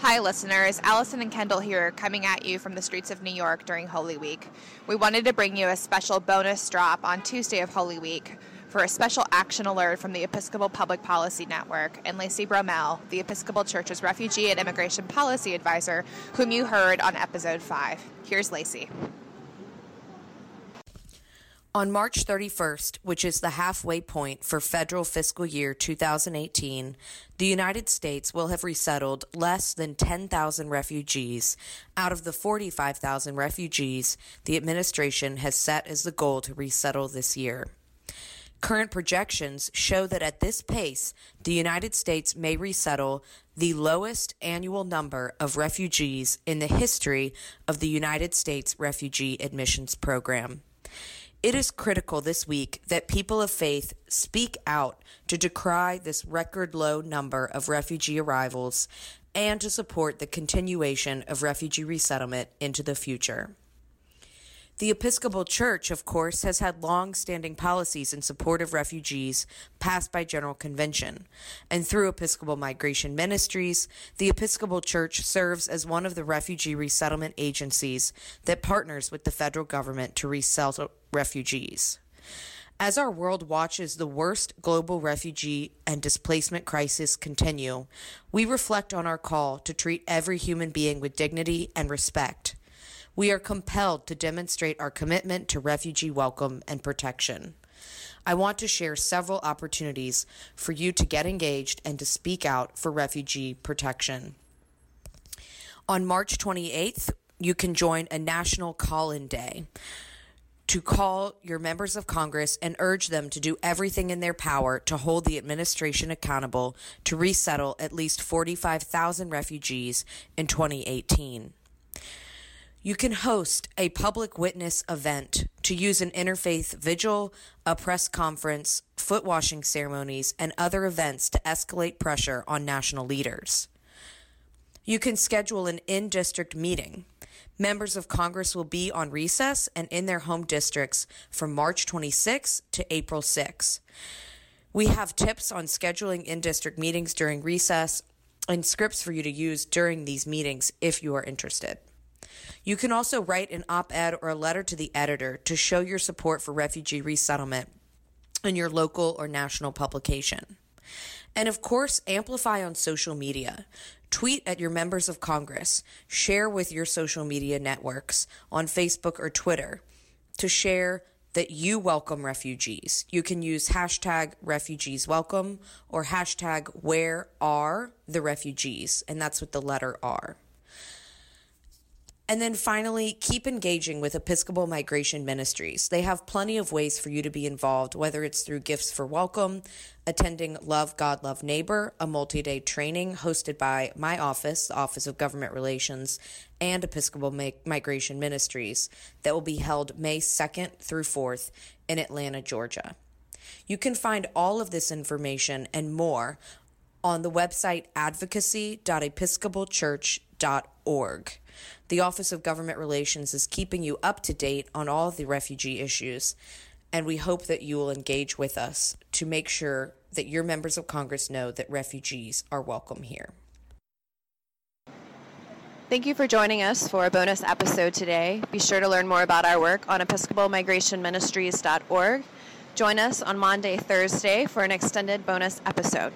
Hi, listeners. Allison and Kendall here, coming at you from the streets of New York during Holy Week. We wanted to bring you a special bonus drop on Tuesday of Holy Week for a special action alert from the Episcopal Public Policy Network and Lacy Broemel, the Episcopal Church's Refugee and Immigration Policy Advisor, whom you heard on episode 5. Here's Lacy. On March 31st, which is the halfway point for federal fiscal year 2018, the United States will have resettled less than 10,000 refugees out of the 45,000 refugees the administration has set as the goal to resettle this year. Current projections show that at this pace, the United States may resettle the lowest annual number of refugees in the history of the United States Refugee Admissions Program. It is critical this week that people of faith speak out to decry this record low number of refugee arrivals and to support the continuation of refugee resettlement into the future. The Episcopal Church, of course, has had long standing policies in support of refugees passed by General Convention. And through Episcopal Migration Ministries, the Episcopal Church serves as one of the refugee resettlement agencies that partners with the federal government to resettle refugees. As our world watches the worst global refugee and displacement crisis continue, we reflect on our call to treat every human being with dignity and respect we are compelled to demonstrate our commitment to refugee welcome and protection. I want to share several opportunities for you to get engaged and to speak out for refugee protection. On March 28th, you can join a national call in day to call your members of Congress and urge them to do everything in their power to hold the administration accountable to resettle at least 45,000 refugees in 2018. You can host a public witness event to use an interfaith vigil, a press conference, foot washing ceremonies, and other events to escalate pressure on national leaders. You can schedule an in district meeting. Members of Congress will be on recess and in their home districts from March 26 to April 6. We have tips on scheduling in district meetings during recess and scripts for you to use during these meetings if you are interested. You can also write an op ed or a letter to the editor to show your support for refugee resettlement in your local or national publication. And of course, amplify on social media. Tweet at your members of Congress. Share with your social media networks on Facebook or Twitter to share that you welcome refugees. You can use hashtag refugees welcome or hashtag where are the refugees, and that's with the letter R. And then finally, keep engaging with Episcopal Migration Ministries. They have plenty of ways for you to be involved, whether it's through gifts for welcome, attending Love God, Love Neighbor, a multi day training hosted by my office, the Office of Government Relations, and Episcopal Migration Ministries, that will be held May 2nd through 4th in Atlanta, Georgia. You can find all of this information and more on the website The Office of Government Relations is keeping you up to date on all the refugee issues, and we hope that you will engage with us to make sure that your members of Congress know that refugees are welcome here. Thank you for joining us for a bonus episode today. Be sure to learn more about our work on episcopalmigrationministries.org. Join us on Monday, Thursday for an extended bonus episode.